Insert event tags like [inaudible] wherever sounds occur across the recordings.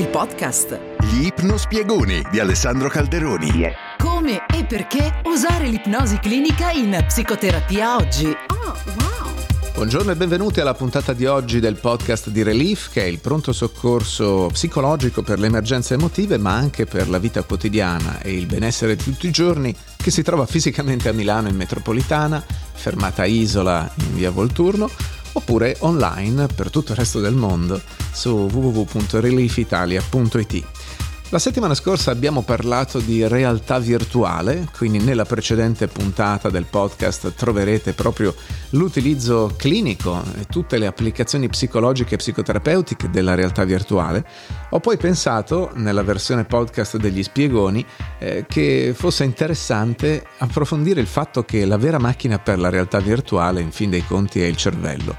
il podcast. Gli ipnospiegoni di Alessandro Calderoni. Yeah. Come e perché usare l'ipnosi clinica in psicoterapia oggi? Oh, wow! Buongiorno e benvenuti alla puntata di oggi del podcast di Relief, che è il pronto soccorso psicologico per le emergenze emotive, ma anche per la vita quotidiana e il benessere di tutti i giorni, che si trova fisicamente a Milano in metropolitana, fermata Isola in via Volturno oppure online per tutto il resto del mondo su www.reliefitalia.it. La settimana scorsa abbiamo parlato di realtà virtuale, quindi nella precedente puntata del podcast troverete proprio l'utilizzo clinico e tutte le applicazioni psicologiche e psicoterapeutiche della realtà virtuale. Ho poi pensato, nella versione podcast degli spiegoni, eh, che fosse interessante approfondire il fatto che la vera macchina per la realtà virtuale, in fin dei conti, è il cervello.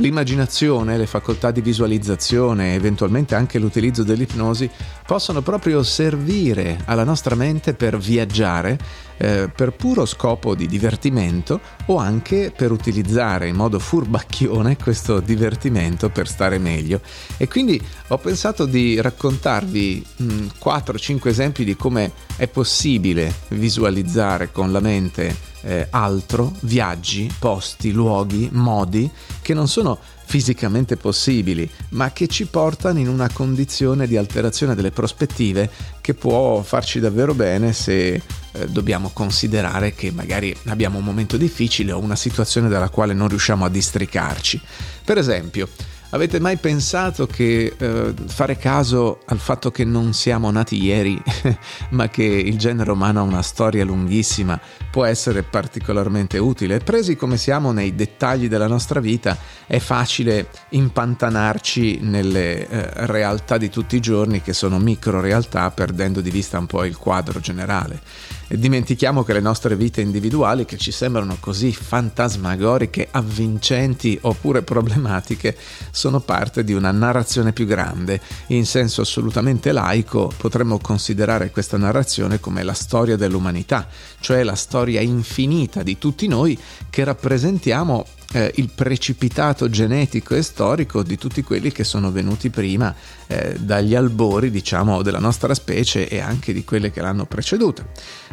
L'immaginazione, le facoltà di visualizzazione e eventualmente anche l'utilizzo dell'ipnosi possono proprio servire alla nostra mente per viaggiare eh, per puro scopo di divertimento o anche per utilizzare in modo furbacchione questo divertimento per stare meglio. E quindi ho pensato di raccontarvi mh, 4-5 esempi di come è possibile visualizzare con la mente eh, altro, viaggi, posti, luoghi, modi che non sono fisicamente possibili, ma che ci portano in una condizione di alterazione delle prospettive che può farci davvero bene se eh, dobbiamo considerare che magari abbiamo un momento difficile o una situazione dalla quale non riusciamo a districarci. Per esempio, Avete mai pensato che eh, fare caso al fatto che non siamo nati ieri, [laughs] ma che il genere umano ha una storia lunghissima, può essere particolarmente utile? Presi come siamo nei dettagli della nostra vita, è facile impantanarci nelle eh, realtà di tutti i giorni, che sono micro realtà, perdendo di vista un po' il quadro generale e dimentichiamo che le nostre vite individuali, che ci sembrano così fantasmagoriche, avvincenti oppure problematiche, sono parte di una narrazione più grande. In senso assolutamente laico potremmo considerare questa narrazione come la storia dell'umanità, cioè la storia infinita di tutti noi che rappresentiamo eh, il precipitato genetico e storico di tutti quelli che sono venuti prima eh, dagli albori, diciamo, della nostra specie e anche di quelle che l'hanno preceduta.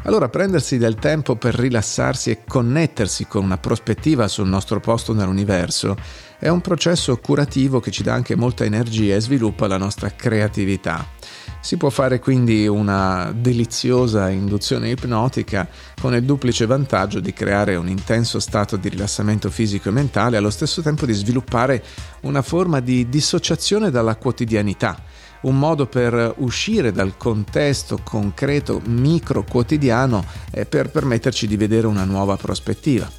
Allora prendersi del tempo per rilassarsi e connettersi con una prospettiva sul nostro posto nell'universo è un processo curativo che ci dà anche molta energia e sviluppa la nostra creatività. Si può fare quindi una deliziosa induzione ipnotica con il duplice vantaggio di creare un intenso stato di rilassamento fisico e mentale allo stesso tempo di sviluppare una forma di dissociazione dalla quotidianità. Un modo per uscire dal contesto concreto micro quotidiano e per permetterci di vedere una nuova prospettiva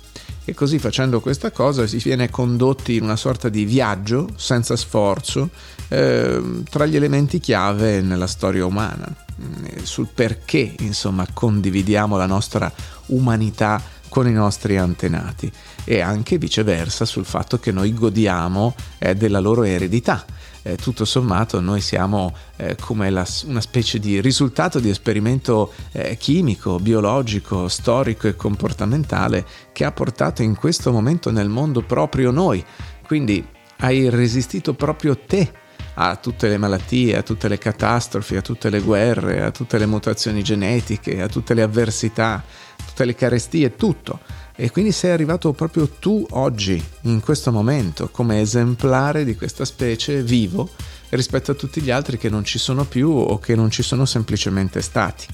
e così facendo questa cosa si viene condotti in una sorta di viaggio senza sforzo eh, tra gli elementi chiave nella storia umana, mm, sul perché insomma condividiamo la nostra umanità con i nostri antenati. E anche viceversa sul fatto che noi godiamo eh, della loro eredità eh, tutto sommato noi siamo eh, come la, una specie di risultato di esperimento eh, chimico, biologico, storico e comportamentale che ha portato in questo momento nel mondo proprio noi. Quindi hai resistito proprio te a tutte le malattie, a tutte le catastrofi, a tutte le guerre, a tutte le mutazioni genetiche, a tutte le avversità, tutte le carestie, tutto e quindi sei arrivato proprio tu oggi, in questo momento, come esemplare di questa specie vivo rispetto a tutti gli altri che non ci sono più o che non ci sono semplicemente stati.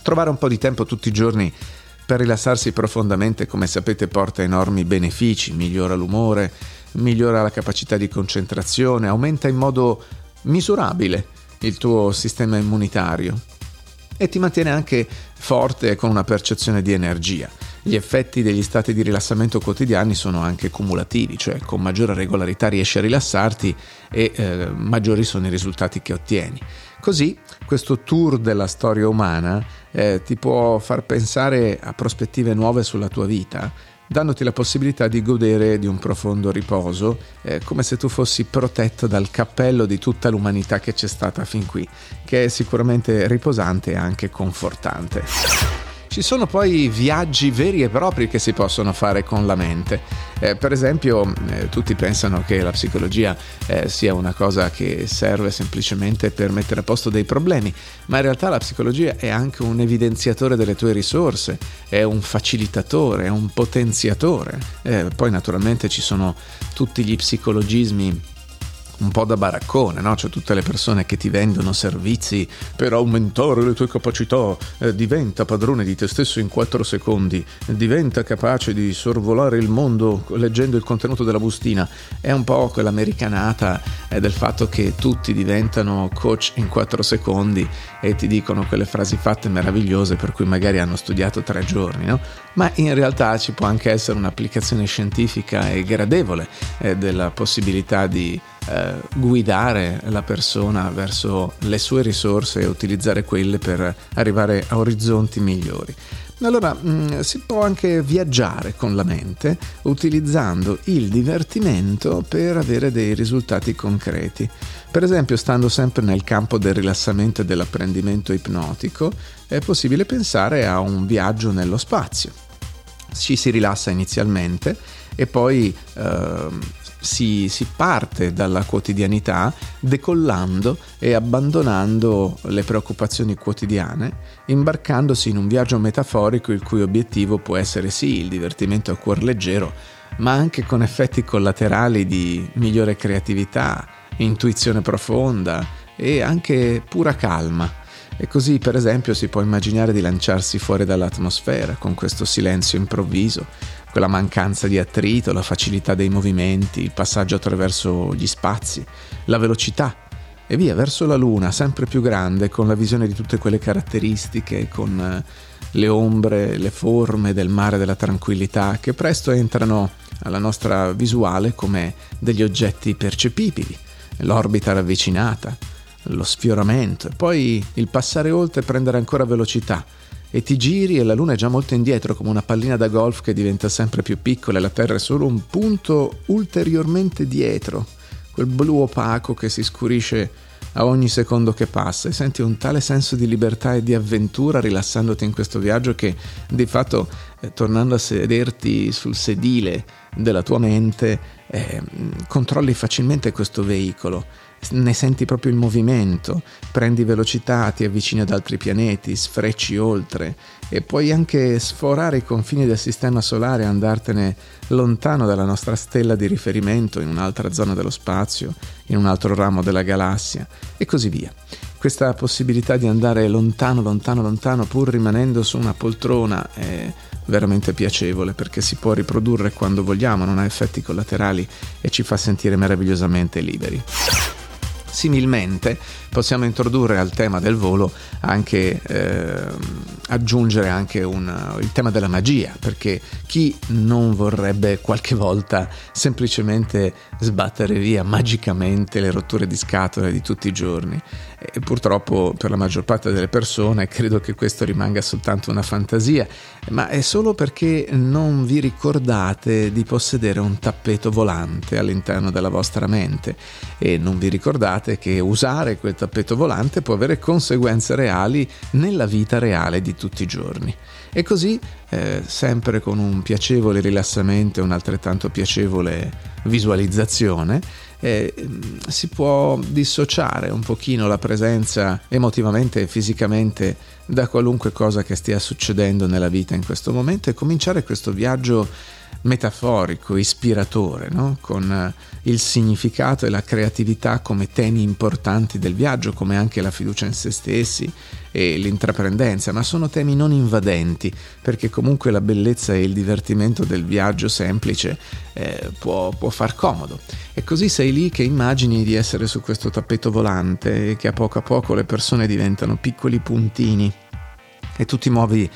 Trovare un po' di tempo tutti i giorni per rilassarsi profondamente, come sapete, porta enormi benefici, migliora l'umore, migliora la capacità di concentrazione, aumenta in modo misurabile il tuo sistema immunitario e ti mantiene anche forte con una percezione di energia. Gli effetti degli stati di rilassamento quotidiani sono anche cumulativi, cioè con maggiore regolarità riesci a rilassarti e eh, maggiori sono i risultati che ottieni. Così questo tour della storia umana eh, ti può far pensare a prospettive nuove sulla tua vita, dandoti la possibilità di godere di un profondo riposo, eh, come se tu fossi protetto dal cappello di tutta l'umanità che c'è stata fin qui, che è sicuramente riposante e anche confortante. Ci sono poi viaggi veri e propri che si possono fare con la mente. Eh, per esempio, eh, tutti pensano che la psicologia eh, sia una cosa che serve semplicemente per mettere a posto dei problemi, ma in realtà la psicologia è anche un evidenziatore delle tue risorse, è un facilitatore, è un potenziatore. Eh, poi naturalmente ci sono tutti gli psicologismi un po' da baraccone, no? cioè tutte le persone che ti vendono servizi per aumentare le tue capacità, eh, diventa padrone di te stesso in 4 secondi, diventa capace di sorvolare il mondo leggendo il contenuto della bustina, è un po' quell'americanata eh, del fatto che tutti diventano coach in 4 secondi e ti dicono quelle frasi fatte meravigliose per cui magari hanno studiato tre giorni, no? ma in realtà ci può anche essere un'applicazione scientifica e gradevole eh, della possibilità di eh, guidare la persona verso le sue risorse e utilizzare quelle per arrivare a orizzonti migliori. Allora mm, si può anche viaggiare con la mente utilizzando il divertimento per avere dei risultati concreti. Per esempio, stando sempre nel campo del rilassamento e dell'apprendimento ipnotico, è possibile pensare a un viaggio nello spazio. Ci si rilassa inizialmente e poi eh, si, si, parte dalla quotidianità decollando e abbandonando le preoccupazioni quotidiane, imbarcandosi in un viaggio metaforico il cui obiettivo può essere sì il divertimento a cuor leggero, ma anche con effetti collaterali di migliore creatività, intuizione profonda e anche pura calma. E così, per esempio, si può immaginare di lanciarsi fuori dall'atmosfera con questo silenzio improvviso, quella mancanza di attrito, la facilità dei movimenti, il passaggio attraverso gli spazi, la velocità e via verso la luna, sempre più grande, con la visione di tutte quelle caratteristiche, con eh, le ombre, le forme del mare della tranquillità che presto entrano alla nostra visuale come degli oggetti percepibili, l'orbita ravvicinata, lo sfioramento e poi il passare oltre e prendere ancora velocità. E ti giri e la luna è già molto indietro come una pallina da golf che diventa sempre più piccola e la Terra è solo un punto ulteriormente dietro, quel blu opaco che si scurisce a ogni secondo che passa. E senti un tale senso di libertà e di avventura rilassandoti in questo viaggio che di fatto eh, tornando a sederti sul sedile della tua mente eh, controlli facilmente questo veicolo ne senti proprio il movimento, prendi velocità, ti avvicini ad altri pianeti, sfrecci oltre e puoi anche sforare i confini del sistema solare e andartene lontano dalla nostra stella di riferimento in un'altra zona dello spazio, in un altro ramo della galassia e così via. Questa possibilità di andare lontano, lontano, lontano pur rimanendo su una poltrona è veramente piacevole perché si può riprodurre quando vogliamo, non ha effetti collaterali e ci fa sentire meravigliosamente liberi. Similmente possiamo introdurre al tema del volo anche eh, aggiungere anche un, il tema della magia, perché chi non vorrebbe qualche volta semplicemente sbattere via magicamente le rotture di scatole di tutti i giorni? E purtroppo per la maggior parte delle persone credo che questo rimanga soltanto una fantasia, ma è solo perché non vi ricordate di possedere un tappeto volante all'interno della vostra mente e non vi ricordate che usare quel tappeto volante può avere conseguenze reali nella vita reale di tutti i giorni. E così, eh, sempre con un piacevole rilassamento e un'altrettanto piacevole visualizzazione, eh, si può dissociare un pochino la presenza emotivamente e fisicamente da qualunque cosa che stia succedendo nella vita in questo momento e cominciare questo viaggio metaforico, ispiratore, no? con eh, il significato e la creatività come temi importanti del viaggio, come anche la fiducia in se stessi e l'intraprendenza, ma sono temi non invadenti, perché comunque la bellezza e il divertimento del viaggio semplice eh, può, può far comodo. E così sei lì che immagini di essere su questo tappeto volante e che a poco a poco le persone diventano piccoli puntini e tu ti muovi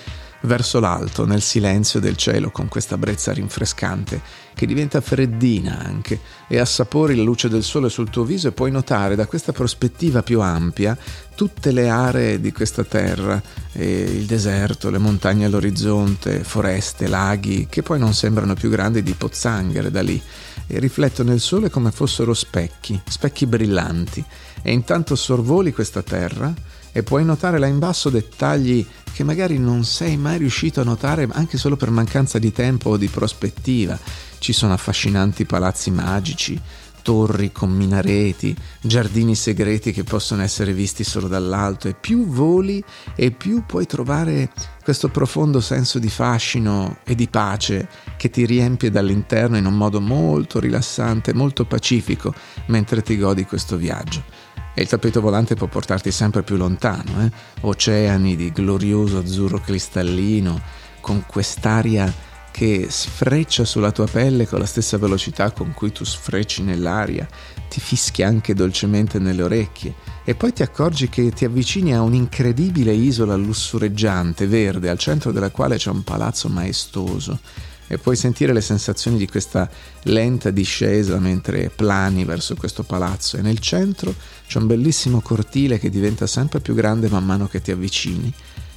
verso l'alto nel silenzio del cielo con questa brezza rinfrescante che diventa freddina anche e assapori la luce del sole sul tuo viso e puoi notare da questa prospettiva più ampia tutte le aree di questa terra, il deserto, le montagne all'orizzonte, foreste, laghi che poi non sembrano più grandi di pozzanghere da lì e riflettono il sole come fossero specchi, specchi brillanti. E intanto sorvoli questa terra e puoi notare là in basso dettagli che magari non sei mai riuscito a notare anche solo per mancanza di tempo o di prospettiva. Ci sono affascinanti palazzi magici, torri con minareti, giardini segreti che possono essere visti solo dall'alto e più voli e più puoi trovare questo profondo senso di fascino e di pace che ti riempie dall'interno in un modo molto rilassante, molto pacifico mentre ti godi questo viaggio. E il tappeto volante può portarti sempre più lontano, eh? oceani di glorioso azzurro cristallino, con quest'aria che sfreccia sulla tua pelle con la stessa velocità con cui tu sfrecci nell'aria, ti fischia anche dolcemente nelle orecchie e poi ti accorgi che ti avvicini a un'incredibile isola lussureggiante, verde, al centro della quale c'è un palazzo maestoso e puoi sentire le sensazioni di questa lenta discesa mentre plani verso questo palazzo. E nel centro c'è un bellissimo cortile che diventa sempre più grande man mano che ti avvicini.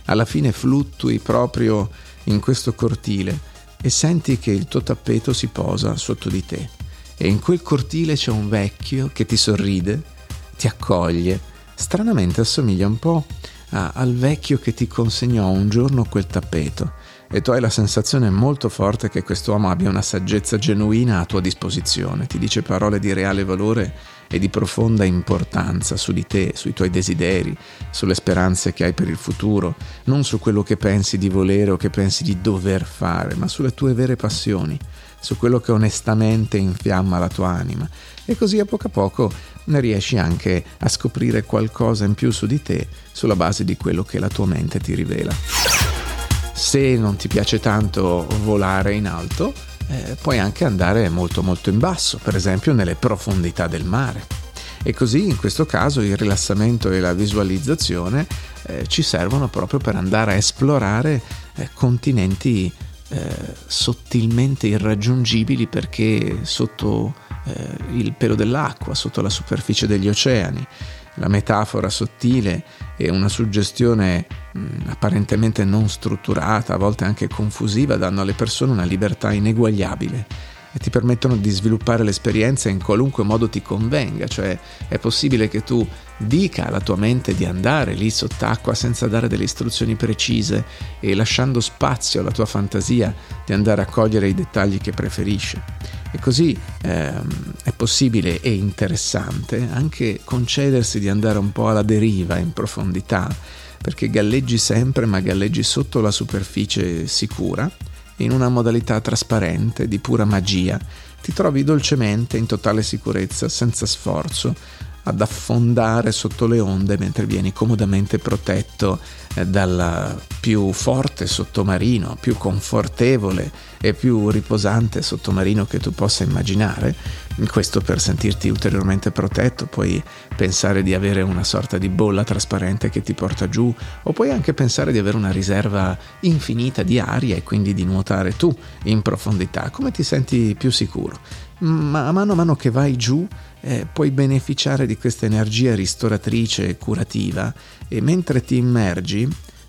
Alla fine fluttui proprio in questo cortile e senti che il tuo tappeto si posa sotto di te. E in quel cortile c'è un vecchio che ti sorride, ti accoglie, stranamente assomiglia un po' a, al vecchio che ti consegnò un giorno quel tappeto e tu hai la sensazione molto forte che quest'uomo abbia una saggezza genuina a tua disposizione, ti dice parole di reale valore e di profonda importanza su di te, sui tuoi desideri, sulle speranze che hai per il futuro, non su quello che pensi di volere o che pensi di dover fare, ma sulle tue vere passioni, su quello che onestamente infiamma la tua anima. E così a poco a poco ne riesci anche a scoprire qualcosa in più su di te sulla base di quello che la tua mente ti rivela. Se non ti piace tanto volare in alto, eh, puoi anche andare molto molto in basso, per esempio nelle profondità del mare. E così in questo caso il rilassamento e la visualizzazione eh, ci servono proprio per andare a esplorare eh, continenti eh, sottilmente irraggiungibili perché sotto eh, il pelo dell'acqua, sotto la superficie degli oceani la metafora sottile e una suggestione mh, apparentemente non strutturata, a volte anche confusiva, danno alle persone una libertà ineguagliabile e ti permettono di sviluppare l'esperienza in qualunque modo ti convenga, cioè è possibile che tu dica alla tua mente di andare lì sott'acqua senza dare delle istruzioni precise e lasciando spazio alla tua fantasia di andare a cogliere i dettagli che preferisce. E così ehm, è possibile e interessante anche concedersi di andare un po' alla deriva in profondità, perché galleggi sempre ma galleggi sotto la superficie sicura, in una modalità trasparente, di pura magia. Ti trovi dolcemente, in totale sicurezza, senza sforzo, ad affondare sotto le onde mentre vieni comodamente protetto dal più forte sottomarino, più confortevole e più riposante sottomarino che tu possa immaginare. Questo per sentirti ulteriormente protetto, puoi pensare di avere una sorta di bolla trasparente che ti porta giù o puoi anche pensare di avere una riserva infinita di aria e quindi di nuotare tu in profondità, come ti senti più sicuro. Ma a mano a mano che vai giù eh, puoi beneficiare di questa energia ristoratrice e curativa e mentre ti immergi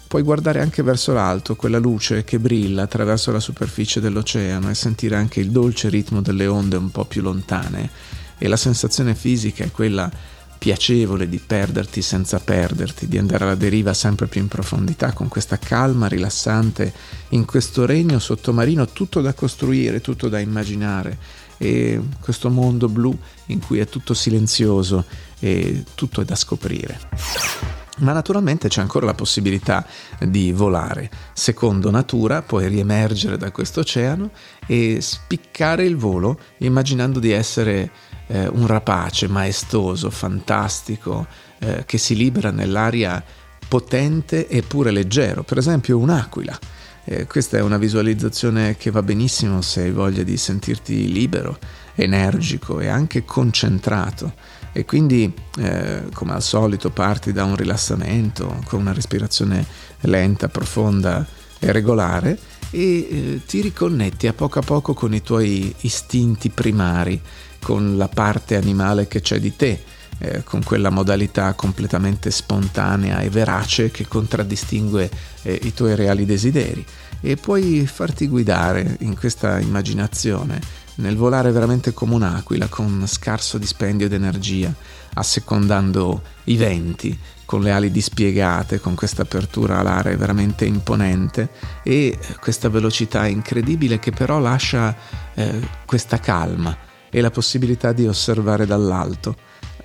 puoi guardare anche verso l'alto quella luce che brilla attraverso la superficie dell'oceano e sentire anche il dolce ritmo delle onde un po' più lontane e la sensazione fisica è quella piacevole di perderti senza perderti, di andare alla deriva sempre più in profondità con questa calma rilassante in questo regno sottomarino tutto da costruire, tutto da immaginare e questo mondo blu in cui è tutto silenzioso e tutto è da scoprire. Ma naturalmente c'è ancora la possibilità di volare. Secondo natura puoi riemergere da questo oceano e spiccare il volo immaginando di essere eh, un rapace maestoso, fantastico, eh, che si libera nell'aria potente eppure leggero, per esempio un'aquila eh, questa è una visualizzazione che va benissimo se hai voglia di sentirti libero, energico e anche concentrato. E quindi, eh, come al solito, parti da un rilassamento con una respirazione lenta, profonda e regolare e eh, ti riconnetti a poco a poco con i tuoi istinti primari, con la parte animale che c'è di te, eh, con quella modalità completamente spontanea e verace che contraddistingue eh, i tuoi reali desideri. E puoi farti guidare in questa immaginazione nel volare veramente come un'aquila, con scarso dispendio di energia, assecondando i venti, con le ali dispiegate, con questa apertura alare veramente imponente e questa velocità incredibile che però lascia eh, questa calma e la possibilità di osservare dall'alto,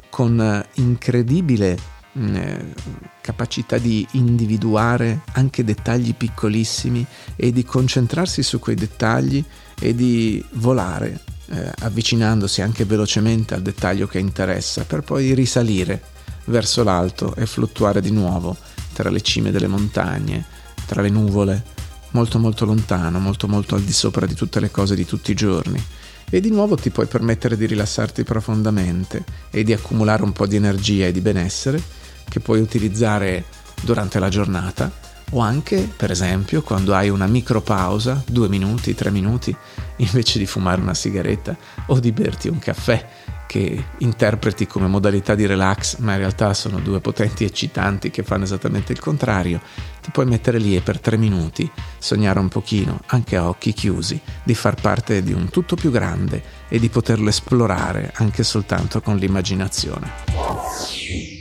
con eh, incredibile mm, eh, capacità di individuare anche dettagli piccolissimi e di concentrarsi su quei dettagli e di volare, eh, avvicinandosi anche velocemente al dettaglio che interessa, per poi risalire verso l'alto e fluttuare di nuovo tra le cime delle montagne, tra le nuvole, molto molto lontano, molto molto al di sopra di tutte le cose di tutti i giorni. E di nuovo ti puoi permettere di rilassarti profondamente e di accumulare un po' di energia e di benessere che puoi utilizzare durante la giornata o anche, per esempio, quando hai una micropausa, due minuti, tre minuti, invece di fumare una sigaretta o di berti un caffè che interpreti come modalità di relax, ma in realtà sono due potenti eccitanti che fanno esattamente il contrario, ti puoi mettere lì e per tre minuti sognare un pochino, anche a occhi chiusi, di far parte di un tutto più grande e di poterlo esplorare anche soltanto con l'immaginazione.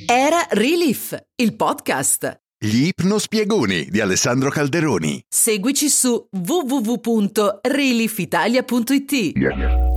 Era Relief, il podcast. Gli ipnospiegoni di Alessandro Calderoni. Seguici su www.reliefitalia.it. Yeah.